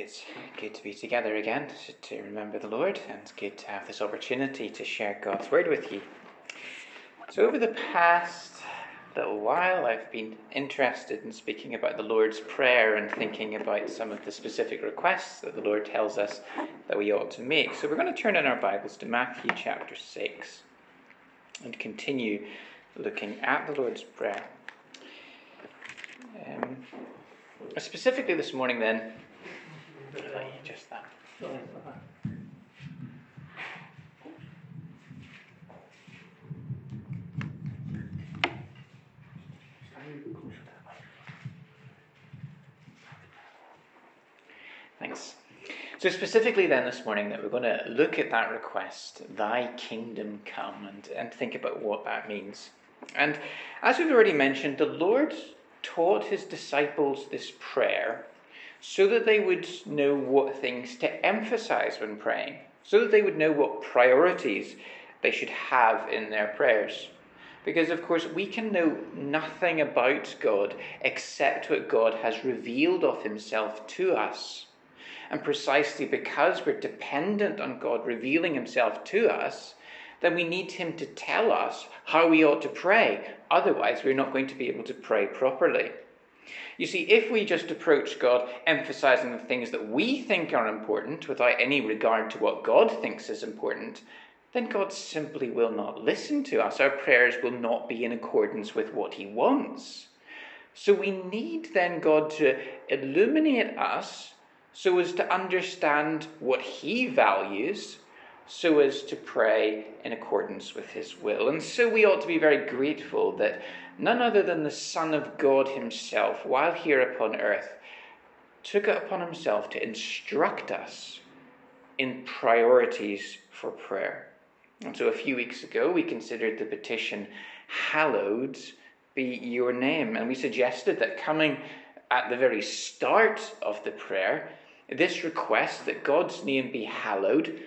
it's good to be together again to remember the Lord, and good to have this opportunity to share God's Word with you. So, over the past little while, I've been interested in speaking about the Lord's Prayer and thinking about some of the specific requests that the Lord tells us that we ought to make. So, we're going to turn in our Bibles to Matthew chapter 6 and continue looking at the Lord's Prayer. Um, specifically this morning, then, just that. Thanks. So, specifically, then, this morning, that we're going to look at that request, Thy kingdom come, and, and think about what that means. And as we've already mentioned, the Lord taught his disciples this prayer so that they would know what things to emphasize when praying, so that they would know what priorities they should have in their prayers. Because, of course, we can know nothing about God except what God has revealed of Himself to us. And precisely because we're dependent on God revealing Himself to us, then we need Him to tell us how we ought to pray. Otherwise, we're not going to be able to pray properly. You see, if we just approach God emphasizing the things that we think are important without any regard to what God thinks is important, then God simply will not listen to us. Our prayers will not be in accordance with what He wants. So we need then God to illuminate us so as to understand what He values, so as to pray in accordance with His will. And so we ought to be very grateful that none other than the Son of God himself, while here upon earth, took it upon himself to instruct us in priorities for prayer. And so a few weeks ago, we considered the petition, Hallowed be your name. And we suggested that coming at the very start of the prayer, this request that God's name be hallowed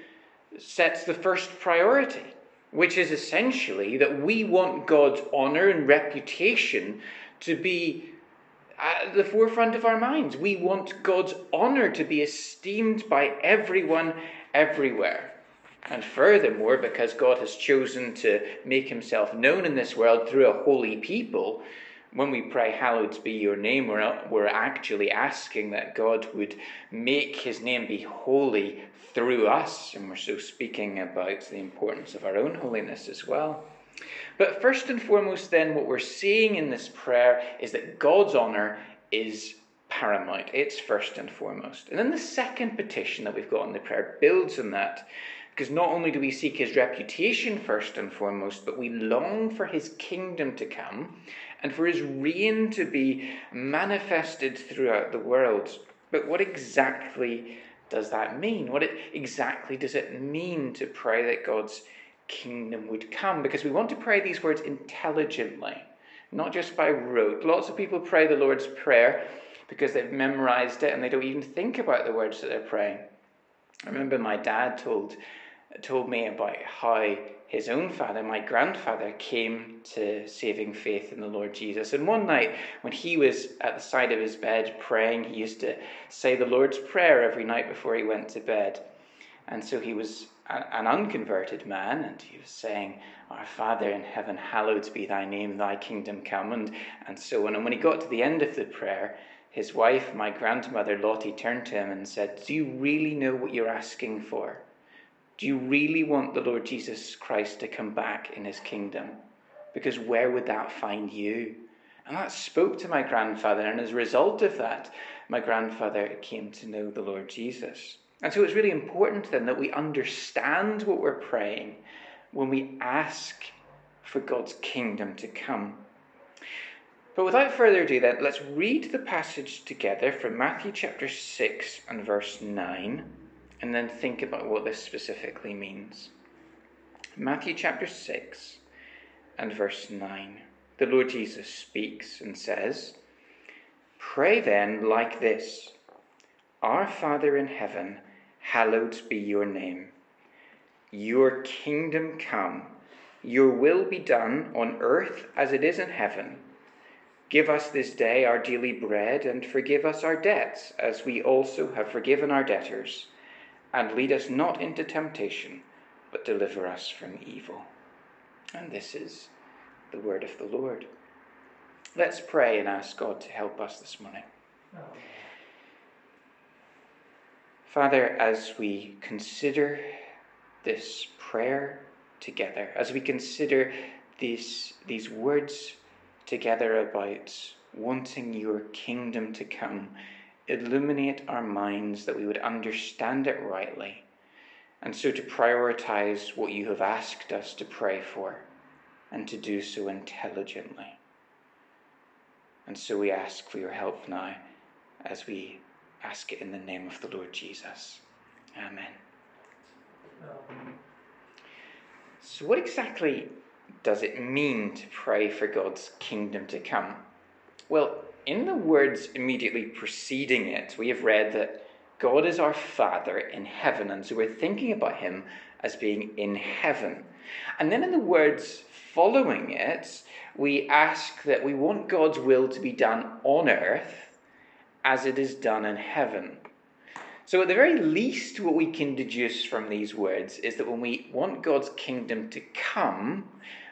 sets the first priority which is essentially that we want God's honor and reputation to be at the forefront of our minds. We want God's honor to be esteemed by everyone everywhere. And furthermore, because God has chosen to make himself known in this world through a holy people, when we pray, Hallowed be your name, we're, we're actually asking that God would make his name be holy through us. And we're so speaking about the importance of our own holiness as well. But first and foremost, then, what we're seeing in this prayer is that God's honor is paramount. It's first and foremost. And then the second petition that we've got in the prayer builds on that. Because not only do we seek his reputation first and foremost, but we long for his kingdom to come and for his reign to be manifested throughout the world. But what exactly does that mean? What it, exactly does it mean to pray that God's kingdom would come? Because we want to pray these words intelligently, not just by rote. Lots of people pray the Lord's Prayer because they've memorized it and they don't even think about the words that they're praying. I remember my dad told told me about how his own father, my grandfather, came to saving faith in the Lord Jesus. And one night, when he was at the side of his bed praying, he used to say the Lord's Prayer every night before he went to bed. And so he was an unconverted man, and he was saying, Our Father in heaven, hallowed be thy name, thy kingdom come, and, and so on. And when he got to the end of the prayer, his wife, my grandmother Lottie, turned to him and said, Do you really know what you're asking for? Do you really want the Lord Jesus Christ to come back in his kingdom? Because where would that find you? And that spoke to my grandfather, and as a result of that, my grandfather came to know the Lord Jesus. And so it's really important then that we understand what we're praying when we ask for God's kingdom to come. But without further ado, then, let's read the passage together from Matthew chapter 6 and verse 9 and then think about what this specifically means. Matthew chapter 6 and verse 9. The Lord Jesus speaks and says, Pray then like this Our Father in heaven, hallowed be your name. Your kingdom come, your will be done on earth as it is in heaven. Give us this day our daily bread, and forgive us our debts, as we also have forgiven our debtors. And lead us not into temptation, but deliver us from evil. And this is the word of the Lord. Let's pray and ask God to help us this morning. Father, as we consider this prayer together, as we consider these, these words together about wanting your kingdom to come, illuminate our minds that we would understand it rightly, and so to prioritize what you have asked us to pray for, and to do so intelligently. And so we ask for your help now as we ask it in the name of the Lord Jesus. Amen. So, what exactly does it mean to pray for God's kingdom to come? Well, in the words immediately preceding it, we have read that God is our Father in heaven, and so we're thinking about Him as being in heaven. And then in the words following it, we ask that we want God's will to be done on earth as it is done in heaven. So, at the very least, what we can deduce from these words is that when we want God's kingdom to come,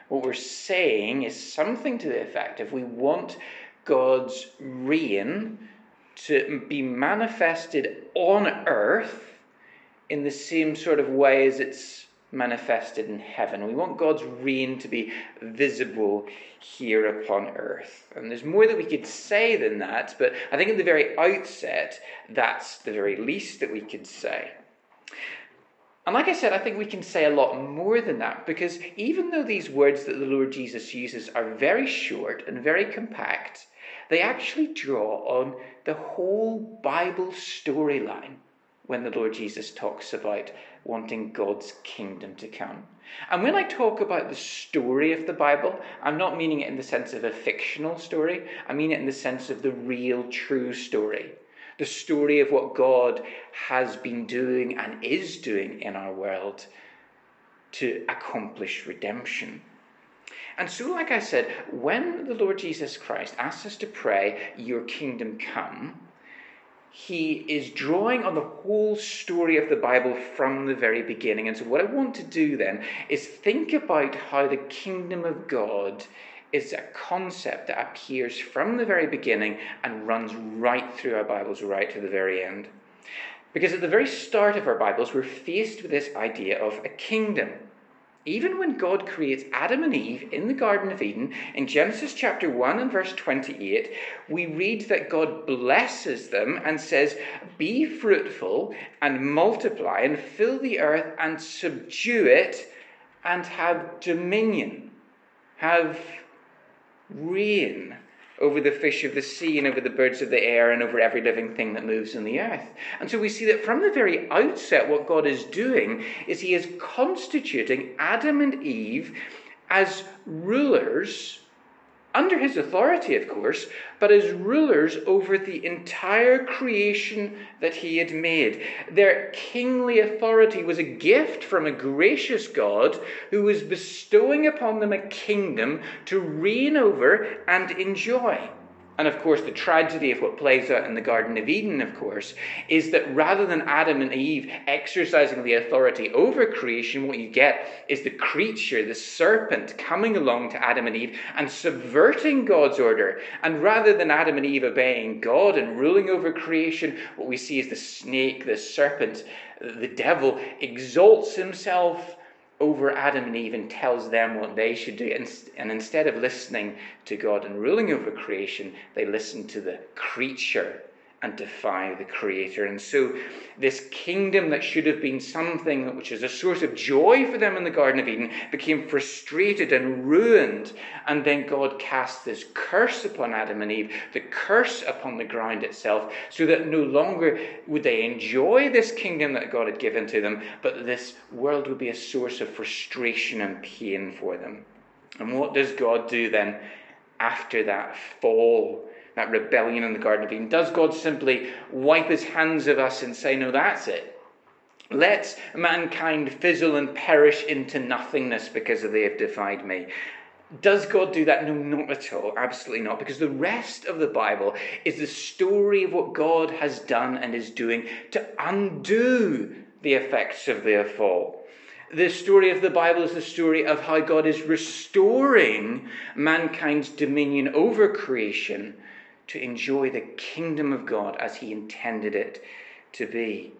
what we're saying is something to the effect of we want God's reign to be manifested on earth in the same sort of way as it's manifested in heaven. We want God's reign to be visible here upon earth. And there's more that we could say than that, but I think at the very outset, that's the very least that we could say. And like I said, I think we can say a lot more than that because even though these words that the Lord Jesus uses are very short and very compact, they actually draw on the whole Bible storyline when the Lord Jesus talks about wanting God's kingdom to come. And when I talk about the story of the Bible, I'm not meaning it in the sense of a fictional story, I mean it in the sense of the real, true story the story of what God has been doing and is doing in our world to accomplish redemption. And so, like I said, when the Lord Jesus Christ asks us to pray, Your kingdom come, he is drawing on the whole story of the Bible from the very beginning. And so, what I want to do then is think about how the kingdom of God is a concept that appears from the very beginning and runs right through our Bibles, right to the very end. Because at the very start of our Bibles, we're faced with this idea of a kingdom. Even when God creates Adam and Eve in the Garden of Eden, in Genesis chapter 1 and verse 28, we read that God blesses them and says, Be fruitful and multiply and fill the earth and subdue it and have dominion. Have reign over the fish of the sea and over the birds of the air and over every living thing that moves in the earth. And so we see that from the very outset, what God is doing is He is constituting Adam and Eve as rulers under his authority, of course, but as rulers over the entire creation that he had made. Their kingly authority was a gift from a gracious God who was bestowing upon them a kingdom to reign over and enjoy. And of course, the tragedy of what plays out in the Garden of Eden, of course, is that rather than Adam and Eve exercising the authority over creation, what you get is the creature, the serpent, coming along to Adam and Eve and subverting God's order. And rather than Adam and Eve obeying God and ruling over creation, what we see is the snake, the serpent, the devil exalts himself over Adam and Eve and tells them what they should do. And, instead of listening to God and ruling over creation, they listen to the creature and defy the Creator. And so, this kingdom that should have been something which is a source of joy for them in the Garden of Eden became frustrated and ruined. And then God cast this curse upon Adam and Eve, the curse upon the ground itself, so that no longer would they enjoy this kingdom that God had given to them, but this world would be a source of frustration and pain for them. And what does God do then after that fall? That rebellion in the Garden of Eden? Does God simply wipe his hands of us and say, no, that's it? Let mankind fizzle and perish into nothingness because they have defied me. Does God do that? No, not at all. Absolutely not. Because the rest of the Bible is the story of what God has done and is doing to undo the effects of their fall. The story of the Bible is the story of how God is restoring mankind's dominion over creation to enjoy the kingdom of God as he intended it to be.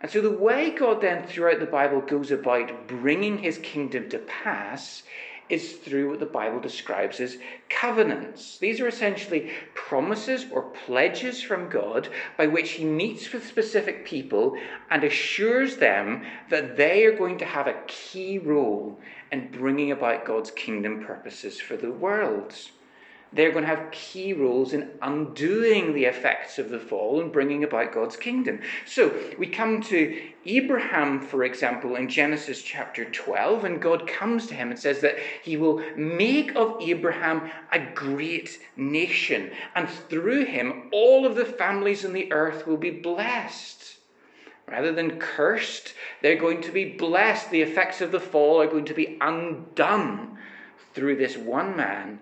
And so, the way God then, throughout the Bible, goes about bringing his kingdom to pass is through what the Bible describes as covenants. These are essentially promises or pledges from God by which He meets with specific people and assures them that they are going to have a key role in bringing about God's kingdom purposes for the world they're going to have key roles in undoing the effects of the fall and bringing about God's kingdom. So we come to Abraham, for example, in Genesis chapter 12, and God comes to him and says that he will make of Abraham a great nation, and through him all of the families in the earth will be blessed. Rather than cursed, they're going to be blessed. The effects of the fall are going to be undone through this one man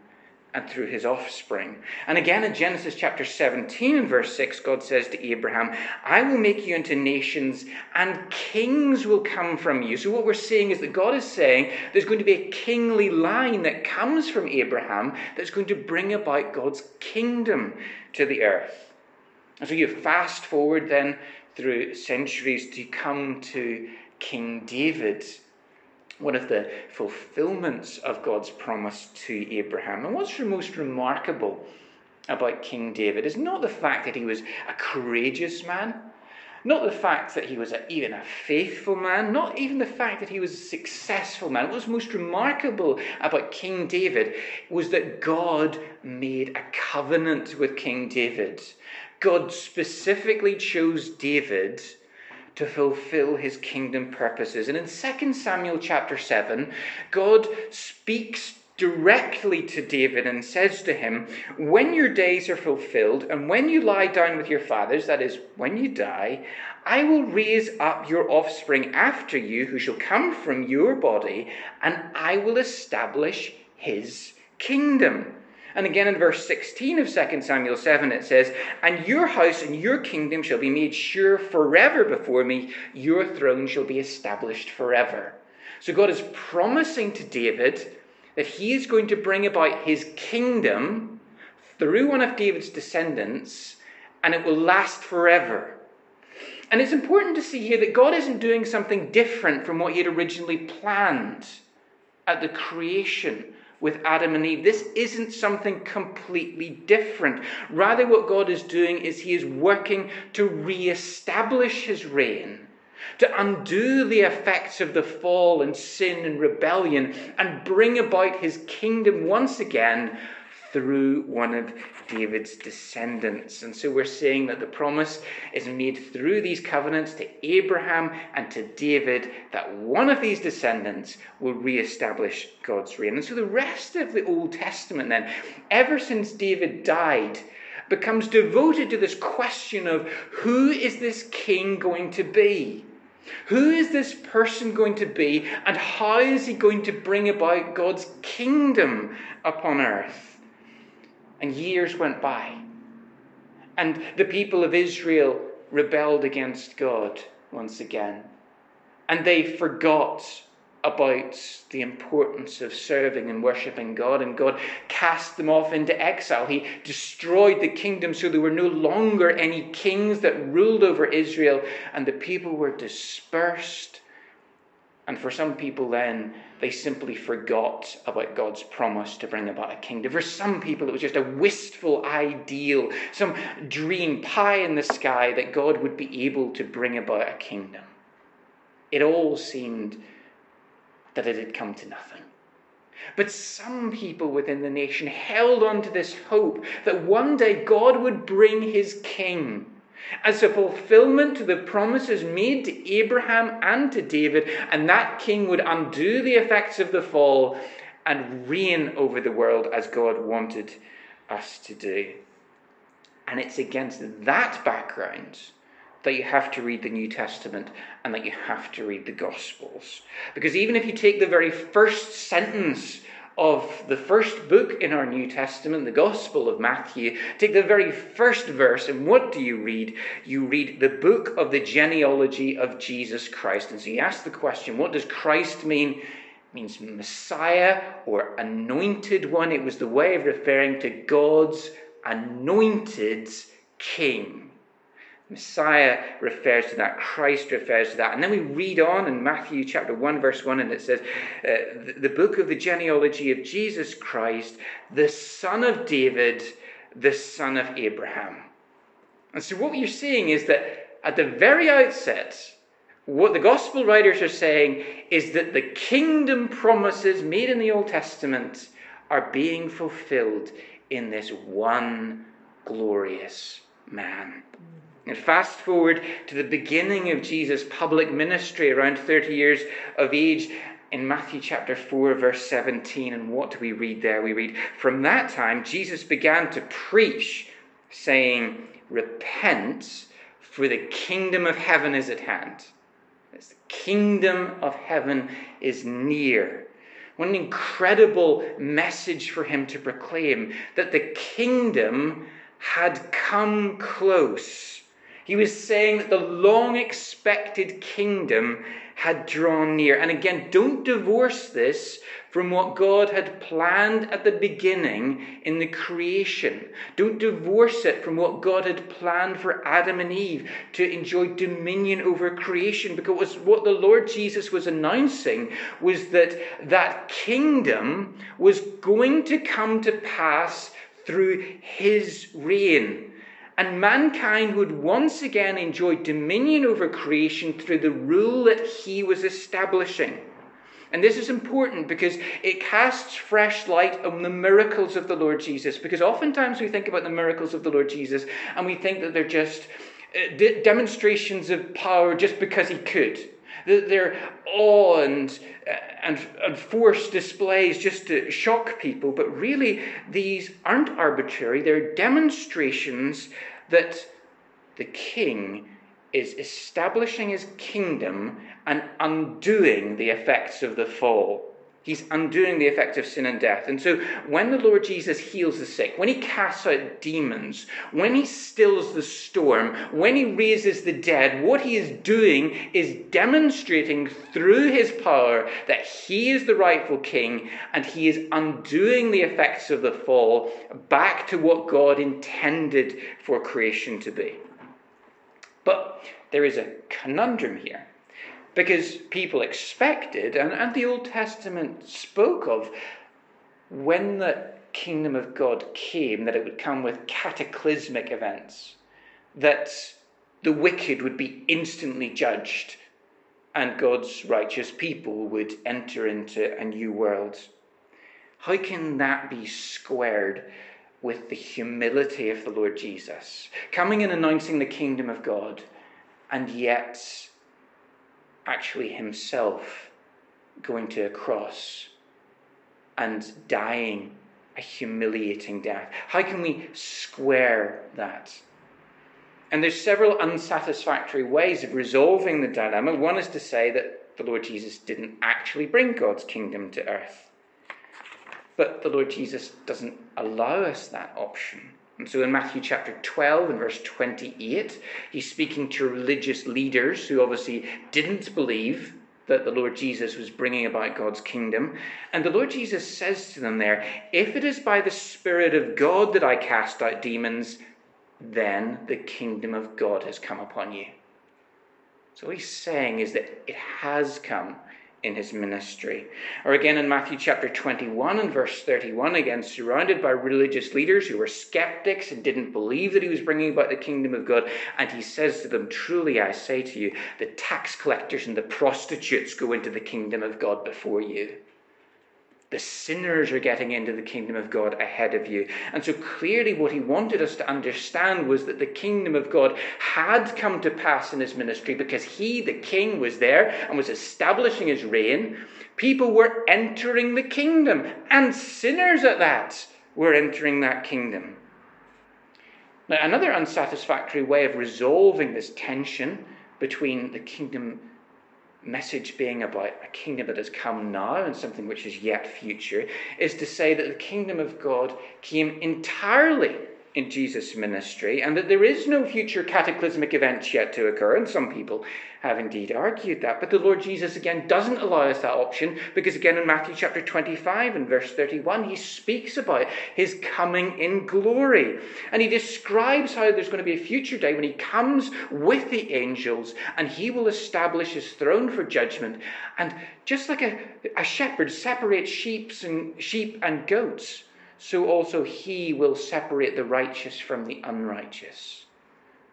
and through his offspring. And again in Genesis chapter 17 and verse 6, God says to Abraham, I will make you into nations, and kings will come from you. So what we're seeing is that God is saying there's going to be a kingly line that comes from Abraham that's going to bring about God's kingdom to the earth. And so you fast forward then through centuries to come to King David one of the fulfillments of God's promise to Abraham. And what's most remarkable about King David is not the fact that he was a courageous man, not the fact that he was a, even a faithful man, not even the fact that he was a successful man. What was most remarkable about King David was that God made a covenant with King David. God specifically chose David to fulfill his kingdom purposes. And in 2 Samuel chapter 7, God speaks directly to David and says to him, When your days are fulfilled, and when you lie down with your fathers, that is, when you die, I will raise up your offspring after you, who shall come from your body, and I will establish his kingdom. And again in verse 16 of 2 Samuel 7, it says, And your house and your kingdom shall be made sure forever before me, your throne shall be established forever. So God is promising to David that he is going to bring about his kingdom through one of David's descendants, and it will last forever. And it's important to see here that God isn't doing something different from what he had originally planned at the creation with Adam and Eve. This isn't something completely different. Rather, what God is doing is He is working to re-establish His reign, to undo the effects of the fall and sin and rebellion, and bring about His kingdom once again through one of David's descendants. And so we're saying that the promise is made through these covenants to Abraham and to David that one of these descendants will re-establish God's reign. And so the rest of the Old Testament, then, ever since David died, becomes devoted to this question of who is this king going to be? Who is this person going to be, and how is he going to bring about God's kingdom upon earth? And years went by. And the people of Israel rebelled against God once again. And they forgot about the importance of serving and worshipping God, and God cast them off into exile. He destroyed the kingdom so there were no longer any kings that ruled over Israel, and the people were dispersed. And for some people, then, they simply forgot about God's promise to bring about a kingdom. For some people, it was just a wistful ideal, some dream pie in the sky that God would be able to bring about a kingdom. It all seemed that it had come to nothing. But some people within the nation held on to this hope that one day God would bring his king as a fulfillment to the promises made to Abraham and to David, and that king would undo the effects of the fall and reign over the world as God wanted us to do. And it's against that background that you have to read the New Testament and that you have to read the Gospels. Because even if you take the very first sentence of the first book in our New Testament, the Gospel of Matthew, take the very first verse, and what do you read? You read the book of the genealogy of Jesus Christ. And so you ask the question, what does Christ mean? It means Messiah or anointed one. It was the way of referring to God's anointed king. Messiah refers to that, Christ refers to that. And then we read on in Matthew chapter 1, verse 1, and it says, uh, the, the book of the genealogy of Jesus Christ, the son of David, the son of Abraham. And so what you're seeing is that at the very outset, what the gospel writers are saying is that the kingdom promises made in the Old Testament are being fulfilled in this one glorious man. And fast forward to the beginning of Jesus' public ministry, around 30 years of age, in Matthew chapter 4, verse 17. And what do we read there? We read, From that time, Jesus began to preach, saying, Repent, for the kingdom of heaven is at hand. The kingdom of heaven is near. What an incredible message for him to proclaim that the kingdom had come close he was saying that the long expected kingdom had drawn near. And again, don't divorce this from what God had planned at the beginning in the creation. Don't divorce it from what God had planned for Adam and Eve to enjoy dominion over creation because what the Lord Jesus was announcing was that that kingdom was going to come to pass through his reign and mankind would once again enjoy dominion over creation through the rule that he was establishing. And this is important because it casts fresh light on the miracles of the Lord Jesus. Because oftentimes we think about the miracles of the Lord Jesus and we think that they're just uh, demonstrations of power just because he could. They're awe and, and, and force displays just to shock people. But really, these aren't arbitrary, they're demonstrations that the king is establishing his kingdom and undoing the effects of the fall. He's undoing the effect of sin and death. And so, when the Lord Jesus heals the sick, when he casts out demons, when he stills the storm, when he raises the dead, what he is doing is demonstrating through his power that he is the rightful king and he is undoing the effects of the fall back to what God intended for creation to be. But there is a conundrum here because people expected, and, and the Old Testament spoke of, when the kingdom of God came, that it would come with cataclysmic events, that the wicked would be instantly judged, and God's righteous people would enter into a new world. How can that be squared with the humility of the Lord Jesus, coming and announcing the kingdom of God, and yet actually himself going to a cross and dying a humiliating death. How can we square that? And there's several unsatisfactory ways of resolving the dilemma. One is to say that the Lord Jesus didn't actually bring God's kingdom to earth. But the Lord Jesus doesn't allow us that option. And so in Matthew chapter 12 and verse 28, he's speaking to religious leaders who obviously didn't believe that the Lord Jesus was bringing about God's kingdom. And the Lord Jesus says to them there, If it is by the Spirit of God that I cast out demons, then the kingdom of God has come upon you. So what he's saying is that it has come in his ministry. Or again in Matthew chapter 21 and verse 31, again surrounded by religious leaders who were skeptics and didn't believe that he was bringing about the kingdom of God. And he says to them, Truly I say to you, the tax collectors and the prostitutes go into the kingdom of God before you. The sinners are getting into the kingdom of God ahead of you. And so clearly, what he wanted us to understand was that the kingdom of God had come to pass in his ministry because he, the king, was there and was establishing his reign. People were entering the kingdom, and sinners at that were entering that kingdom. Now, another unsatisfactory way of resolving this tension between the kingdom message being about a kingdom that has come now and something which is yet future, is to say that the kingdom of God came entirely in Jesus' ministry and that there is no future cataclysmic events yet to occur. And some people have indeed argued that. But the Lord Jesus again doesn't allow us that option because, again, in Matthew chapter 25 and verse 31, he speaks about his coming in glory. And he describes how there's going to be a future day when he comes with the angels and he will establish his throne for judgment. And just like a, a shepherd separates sheep and, sheep and goats, so also he will separate the righteous from the unrighteous.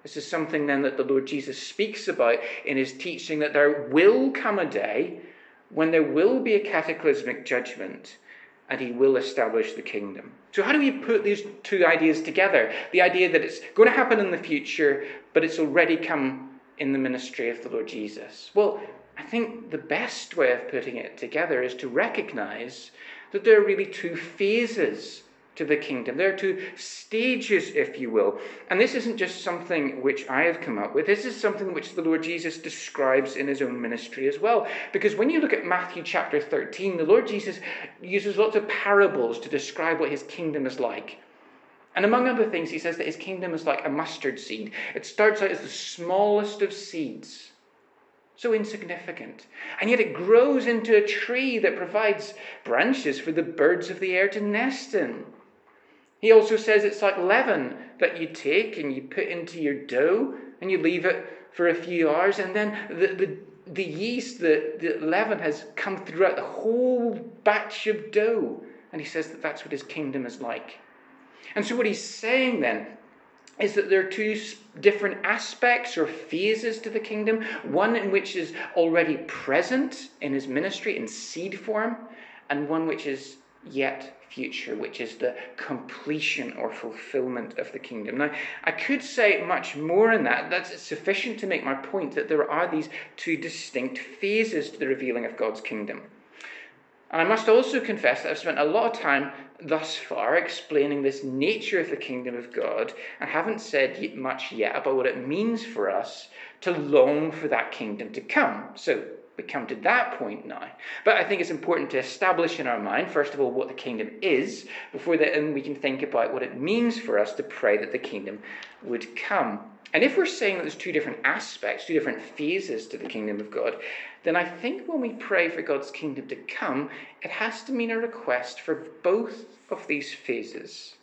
This is something then that the Lord Jesus speaks about in his teaching that there will come a day when there will be a cataclysmic judgment and he will establish the kingdom. So, how do we put these two ideas together? The idea that it's going to happen in the future, but it's already come in the ministry of the Lord Jesus. Well, I think the best way of putting it together is to recognize that there are really two phases to the kingdom. There are two stages, if you will. And this isn't just something which I have come up with, this is something which the Lord Jesus describes in his own ministry as well. Because when you look at Matthew chapter 13, the Lord Jesus uses lots of parables to describe what his kingdom is like. And among other things, he says that his kingdom is like a mustard seed. It starts out as the smallest of seeds so insignificant. And yet it grows into a tree that provides branches for the birds of the air to nest in. He also says it's like leaven that you take and you put into your dough and you leave it for a few hours, and then the, the, the yeast, the, the leaven has come throughout the whole batch of dough. And he says that that's what his kingdom is like. And so, what he's saying then is that there are two different aspects or phases to the kingdom. One in which is already present in his ministry in seed form, and one which is yet future, which is the completion or fulfillment of the kingdom. Now, I could say much more in that. That's sufficient to make my point that there are these two distinct phases to the revealing of God's kingdom. And I must also confess that I've spent a lot of time thus far explaining this nature of the kingdom of God and haven't said much yet about what it means for us to long for that kingdom to come. So we come to that point now. But I think it's important to establish in our mind, first of all, what the kingdom is, before then we can think about what it means for us to pray that the kingdom would come. And if we're saying that there's two different aspects, two different phases to the kingdom of God, then I think when we pray for God's kingdom to come, it has to mean a request for both of these phases.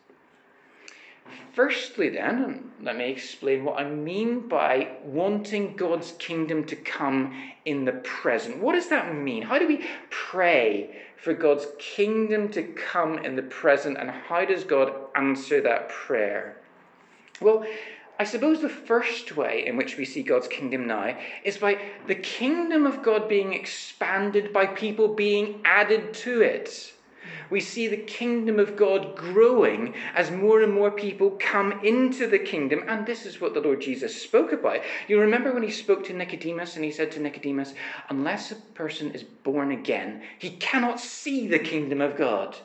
Firstly, then, let me explain what I mean by wanting God's kingdom to come in the present. What does that mean? How do we pray for God's kingdom to come in the present, and how does God answer that prayer? Well, I suppose the first way in which we see God's kingdom now is by the kingdom of God being expanded by people being added to it. We see the kingdom of God growing as more and more people come into the kingdom, and this is what the Lord Jesus spoke about. You remember when he spoke to Nicodemus and he said to Nicodemus, Unless a person is born again, he cannot see the kingdom of God.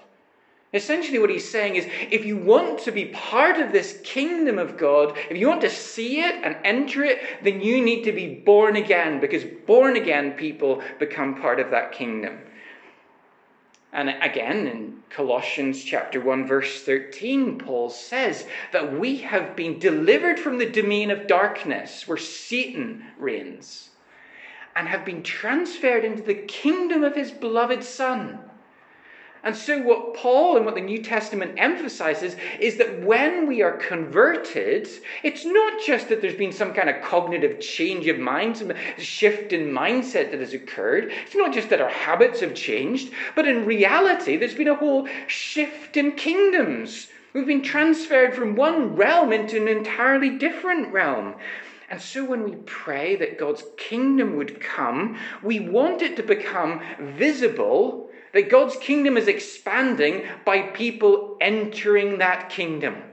Essentially, what he's saying is if you want to be part of this kingdom of God, if you want to see it and enter it, then you need to be born again, because born again people become part of that kingdom. And again, in Colossians chapter 1, verse 13, Paul says that we have been delivered from the domain of darkness, where Satan reigns, and have been transferred into the kingdom of his beloved Son and so, what Paul and what the New Testament emphasizes is that when we are converted, it's not just that there's been some kind of cognitive change of mind, some shift in mindset that has occurred. It's not just that our habits have changed, but in reality, there's been a whole shift in kingdoms. We've been transferred from one realm into an entirely different realm. And so, when we pray that God's kingdom would come, we want it to become visible that God's kingdom is expanding by people entering that kingdom,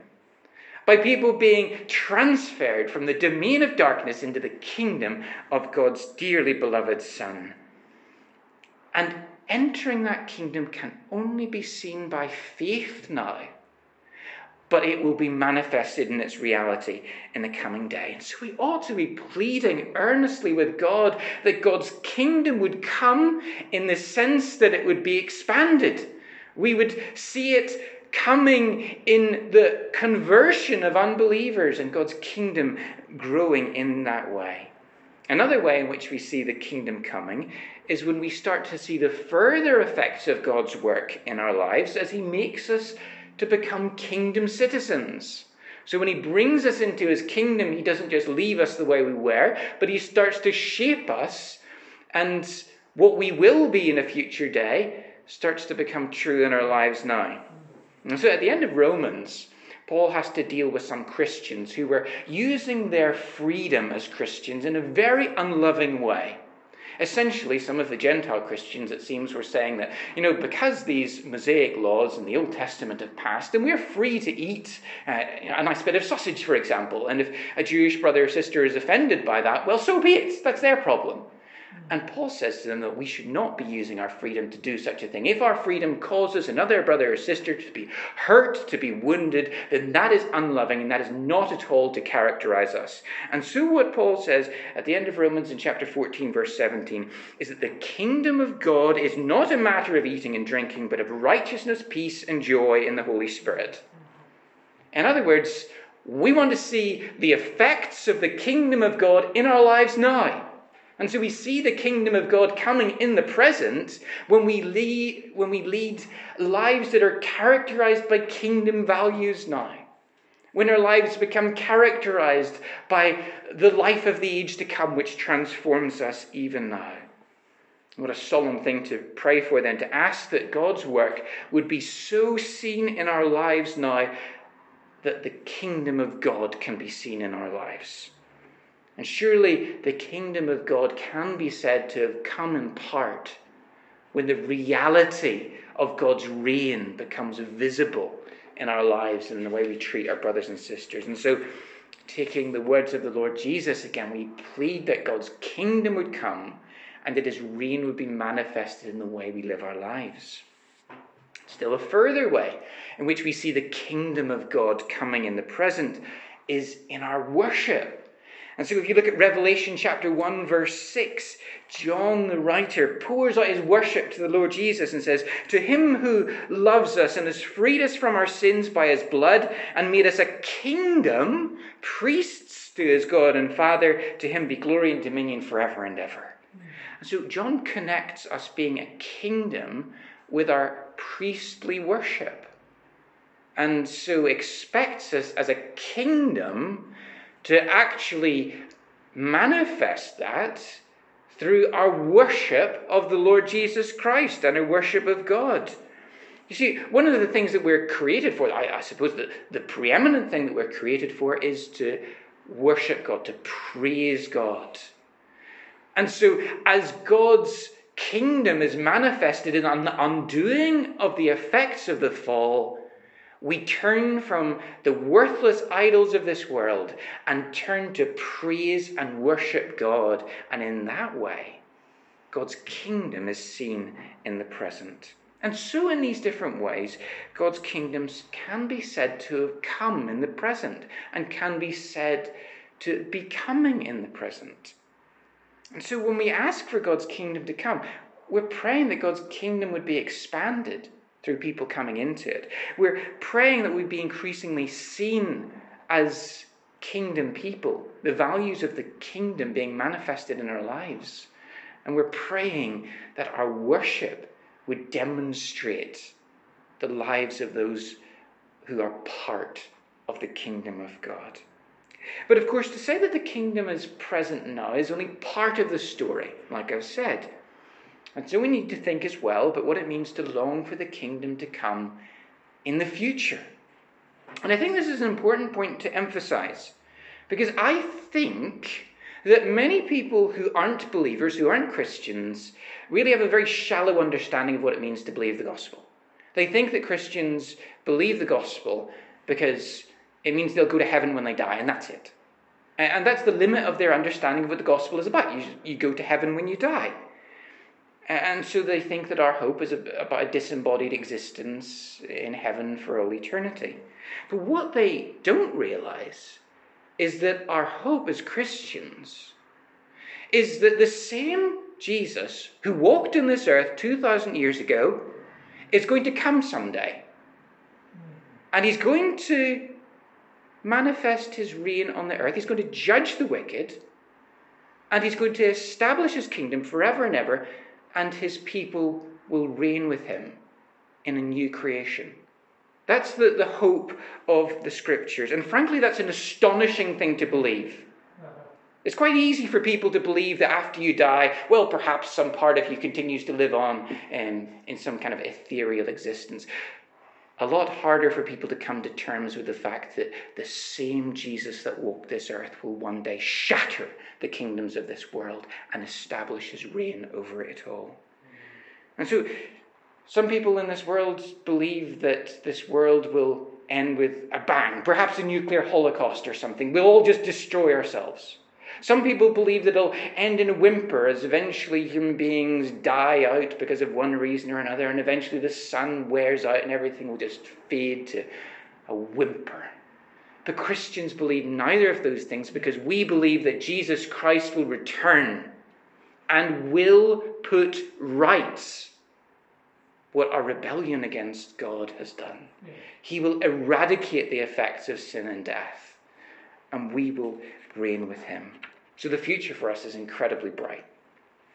by people being transferred from the domain of darkness into the kingdom of God's dearly beloved Son. And entering that kingdom can only be seen by faith now. But it will be manifested in its reality in the coming day. And so we ought to be pleading earnestly with God that God's kingdom would come in the sense that it would be expanded. We would see it coming in the conversion of unbelievers and God's kingdom growing in that way. Another way in which we see the kingdom coming is when we start to see the further effects of God's work in our lives as He makes us to become kingdom citizens. So when he brings us into his kingdom, he doesn't just leave us the way we were, but he starts to shape us, and what we will be in a future day starts to become true in our lives now. And so at the end of Romans, Paul has to deal with some Christians who were using their freedom as Christians in a very unloving way. Essentially, some of the Gentile Christians, it seems, were saying that, you know, because these Mosaic laws in the Old Testament have passed, and we're free to eat uh, a nice bit of sausage, for example, and if a Jewish brother or sister is offended by that, well, so be it. That's their problem. Hmm. And Paul says to them that we should not be using our freedom to do such a thing. If our freedom causes another brother or sister to be hurt, to be wounded, then that is unloving and that is not at all to characterize us. And so, what Paul says at the end of Romans in chapter 14, verse 17, is that the kingdom of God is not a matter of eating and drinking, but of righteousness, peace, and joy in the Holy Spirit. Hmm. In other words, we want to see the effects of the kingdom of God in our lives now. And so we see the kingdom of God coming in the present when we lead, when we lead lives that are characterized by kingdom values now. When our lives become characterized by the life of the age to come, which transforms us even now. What a solemn thing to pray for then, to ask that God's work would be so seen in our lives now that the kingdom of God can be seen in our lives. And surely the kingdom of God can be said to have come in part when the reality of God's reign becomes visible in our lives and in the way we treat our brothers and sisters. And so, taking the words of the Lord Jesus again, we plead that God's kingdom would come and that his reign would be manifested in the way we live our lives. Still, a further way in which we see the kingdom of God coming in the present is in our worship. And so, if you look at Revelation chapter 1, verse 6, John the writer pours out his worship to the Lord Jesus and says, To him who loves us and has freed us from our sins by his blood and made us a kingdom, priests to his God and Father, to him be glory and dominion forever and ever. And so, John connects us being a kingdom with our priestly worship. And so expects us as a kingdom to actually manifest that through our worship of the Lord Jesus Christ and our worship of God. You see, one of the things that we're created for, I, I suppose the, the preeminent thing that we're created for is to worship God, to praise God. And so, as God's kingdom is manifested in an undoing of the effects of the fall, we turn from the worthless idols of this world and turn to praise and worship God. And in that way, God's kingdom is seen in the present. And so, in these different ways, God's kingdoms can be said to have come in the present and can be said to be coming in the present. And so, when we ask for God's kingdom to come, we're praying that God's kingdom would be expanded through people coming into it. We're praying that we'd be increasingly seen as kingdom people, the values of the kingdom being manifested in our lives. And we're praying that our worship would demonstrate the lives of those who are part of the kingdom of God. But of course, to say that the kingdom is present now is only part of the story, like I've said. And so we need to think as well about what it means to long for the kingdom to come in the future. And I think this is an important point to emphasize because I think that many people who aren't believers, who aren't Christians, really have a very shallow understanding of what it means to believe the gospel. They think that Christians believe the gospel because it means they'll go to heaven when they die, and that's it. And that's the limit of their understanding of what the gospel is about. You, you go to heaven when you die. And so they think that our hope is about a disembodied existence in heaven for all eternity. But what they don't realize is that our hope as Christians is that the same Jesus who walked in this earth 2,000 years ago is going to come someday. And he's going to manifest his reign on the earth. He's going to judge the wicked. And he's going to establish his kingdom forever and ever. And his people will reign with him in a new creation. That's the, the hope of the scriptures. And frankly, that's an astonishing thing to believe. It's quite easy for people to believe that after you die, well, perhaps some part of you continues to live on in, in some kind of ethereal existence. A lot harder for people to come to terms with the fact that the same Jesus that walked this earth will one day shatter the kingdoms of this world and establish his reign over it all. And so some people in this world believe that this world will end with a bang, perhaps a nuclear holocaust or something. We'll all just destroy ourselves. Some people believe that it'll end in a whimper as eventually human beings die out because of one reason or another, and eventually the sun wears out and everything will just fade to a whimper. The Christians believe neither of those things because we believe that Jesus Christ will return and will put right what our rebellion against God has done. He will eradicate the effects of sin and death, and we will reign with him. So the future for us is incredibly bright.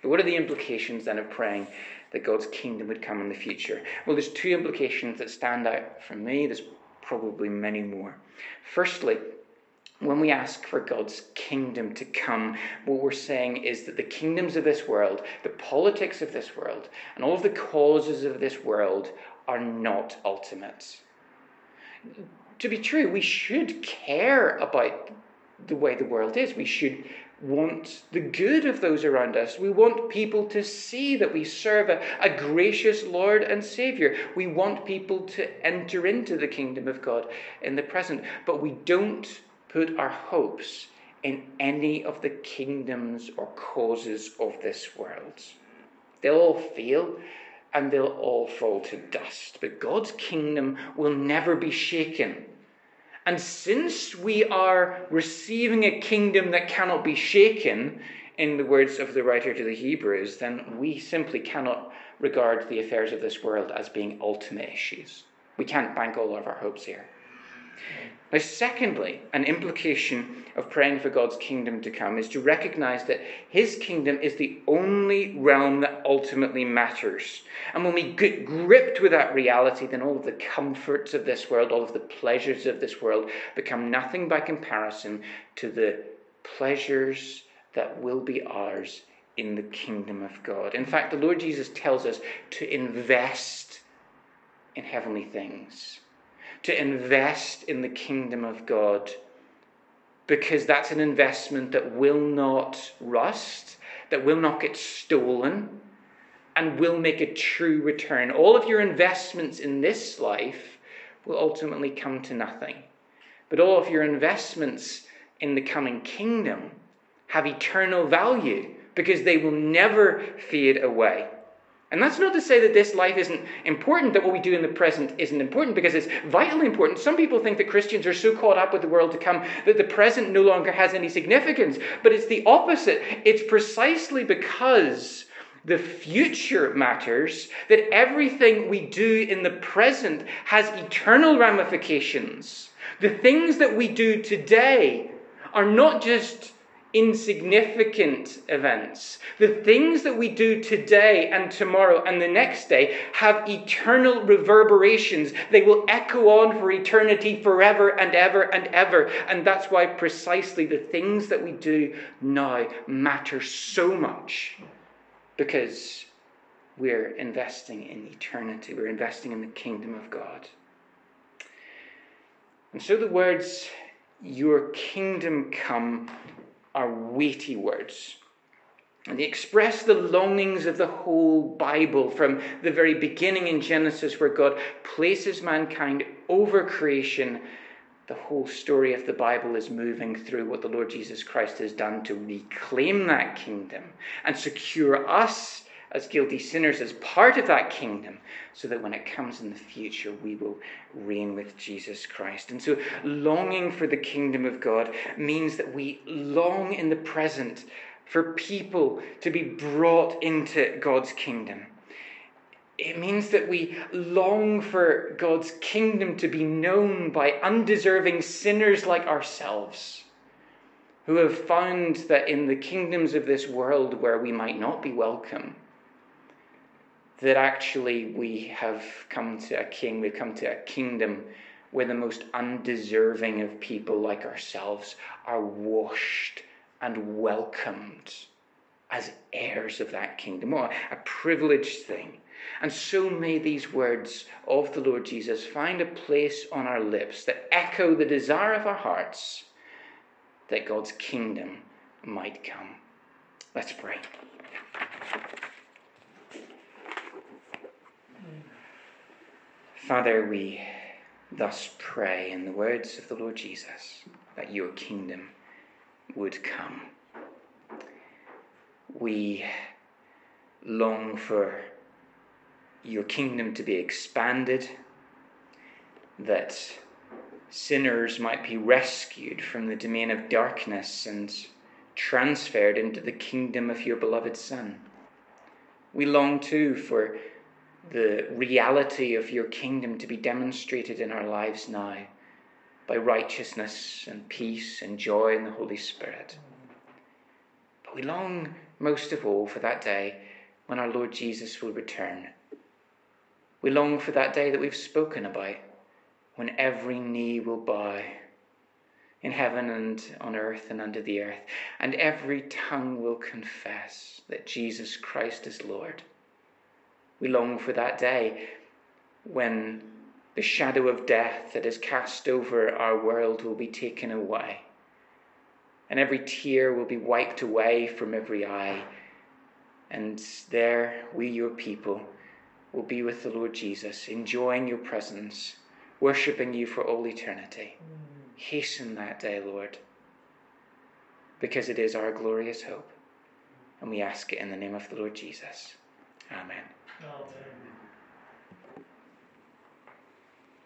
But what are the implications then of praying that God's kingdom would come in the future? Well, there's two implications that stand out for me. There's probably many more. Firstly, when we ask for God's kingdom to come, what we're saying is that the kingdoms of this world, the politics of this world, and all of the causes of this world are not ultimate. To be true, we should care about the way the world is. We should want the good of those around us. We want people to see that we serve a, a, gracious Lord and Savior. We want people to enter into the kingdom of God in the present. But we don't put our hopes in any of the kingdoms or causes of this world. They'll all fail and they'll all fall to dust. But God's kingdom will never be shaken. And since we are receiving a kingdom that cannot be shaken, in the words of the writer to the Hebrews, then we simply cannot regard the affairs of this world as being ultimate issues. We can't bank all of our hopes here. Now, secondly, an implication of praying for God's kingdom to come is to recognize that His kingdom is the only realm that ultimately matters. And when we get gripped with that reality, then all of the comforts of this world, all of the pleasures of this world become nothing by comparison to the pleasures that will be ours in the kingdom of God. In fact, the Lord Jesus tells us to invest in heavenly things to invest in the kingdom of God because that's an investment that will not rust, that will not get stolen, and will make a true return. All of your investments in this life will ultimately come to nothing. But all of your investments in the coming kingdom have eternal value because they will never fade away. And that's not to say that this life isn't important, that what we do in the present isn't important, because it's vitally important. Some people think that Christians are so caught up with the world to come that the present no longer has any significance. But it's the opposite. It's precisely because the future matters that everything we do in the present has eternal ramifications. The things that we do today are not just insignificant events. The things that we do today and tomorrow and the next day have eternal reverberations. They will echo on for eternity forever and ever and ever. And that's why precisely the things that we do now matter so much because we're investing in eternity, we're investing in the kingdom of God. And so the words, Your kingdom come are weighty words. And they express the longings of the whole Bible from the very beginning in Genesis, where God places mankind over creation. The whole story of the Bible is moving through what the Lord Jesus Christ has done to reclaim that kingdom and secure us as guilty sinners as part of that kingdom, so that when it comes in the future, we will reign with Jesus Christ. And so, longing for the kingdom of God means that we long in the present for people to be brought into God's kingdom. It means that we long for God's kingdom to be known by undeserving sinners like ourselves, who have found that in the kingdoms of this world where we might not be welcome, that actually we have come to a king, we've come to a kingdom where the most undeserving of people like ourselves are washed and welcomed as heirs of that kingdom. What a privileged thing. And so may these words of the Lord Jesus find a place on our lips that echo the desire of our hearts that God's kingdom might come. Let's pray. Father, we thus pray in the words of the Lord Jesus that your kingdom would come. We long for your kingdom to be expanded, that sinners might be rescued from the domain of darkness and transferred into the kingdom of your beloved Son. We long too for the reality of your kingdom to be demonstrated in our lives now by righteousness and peace and joy in the Holy Spirit. But we long most of all for that day when our Lord Jesus will return. We long for that day that we've spoken about, when every knee will bow in heaven and on earth and under the earth, and every tongue will confess that Jesus Christ is Lord. We long for that day when the shadow of death that is cast over our world will be taken away, and every tear will be wiped away from every eye. And there, we, your people, will be with the Lord Jesus, enjoying your presence, worshipping you for all eternity. Hasten that day, Lord, because it is our glorious hope. And we ask it in the name of the Lord Jesus. Amen. Amen.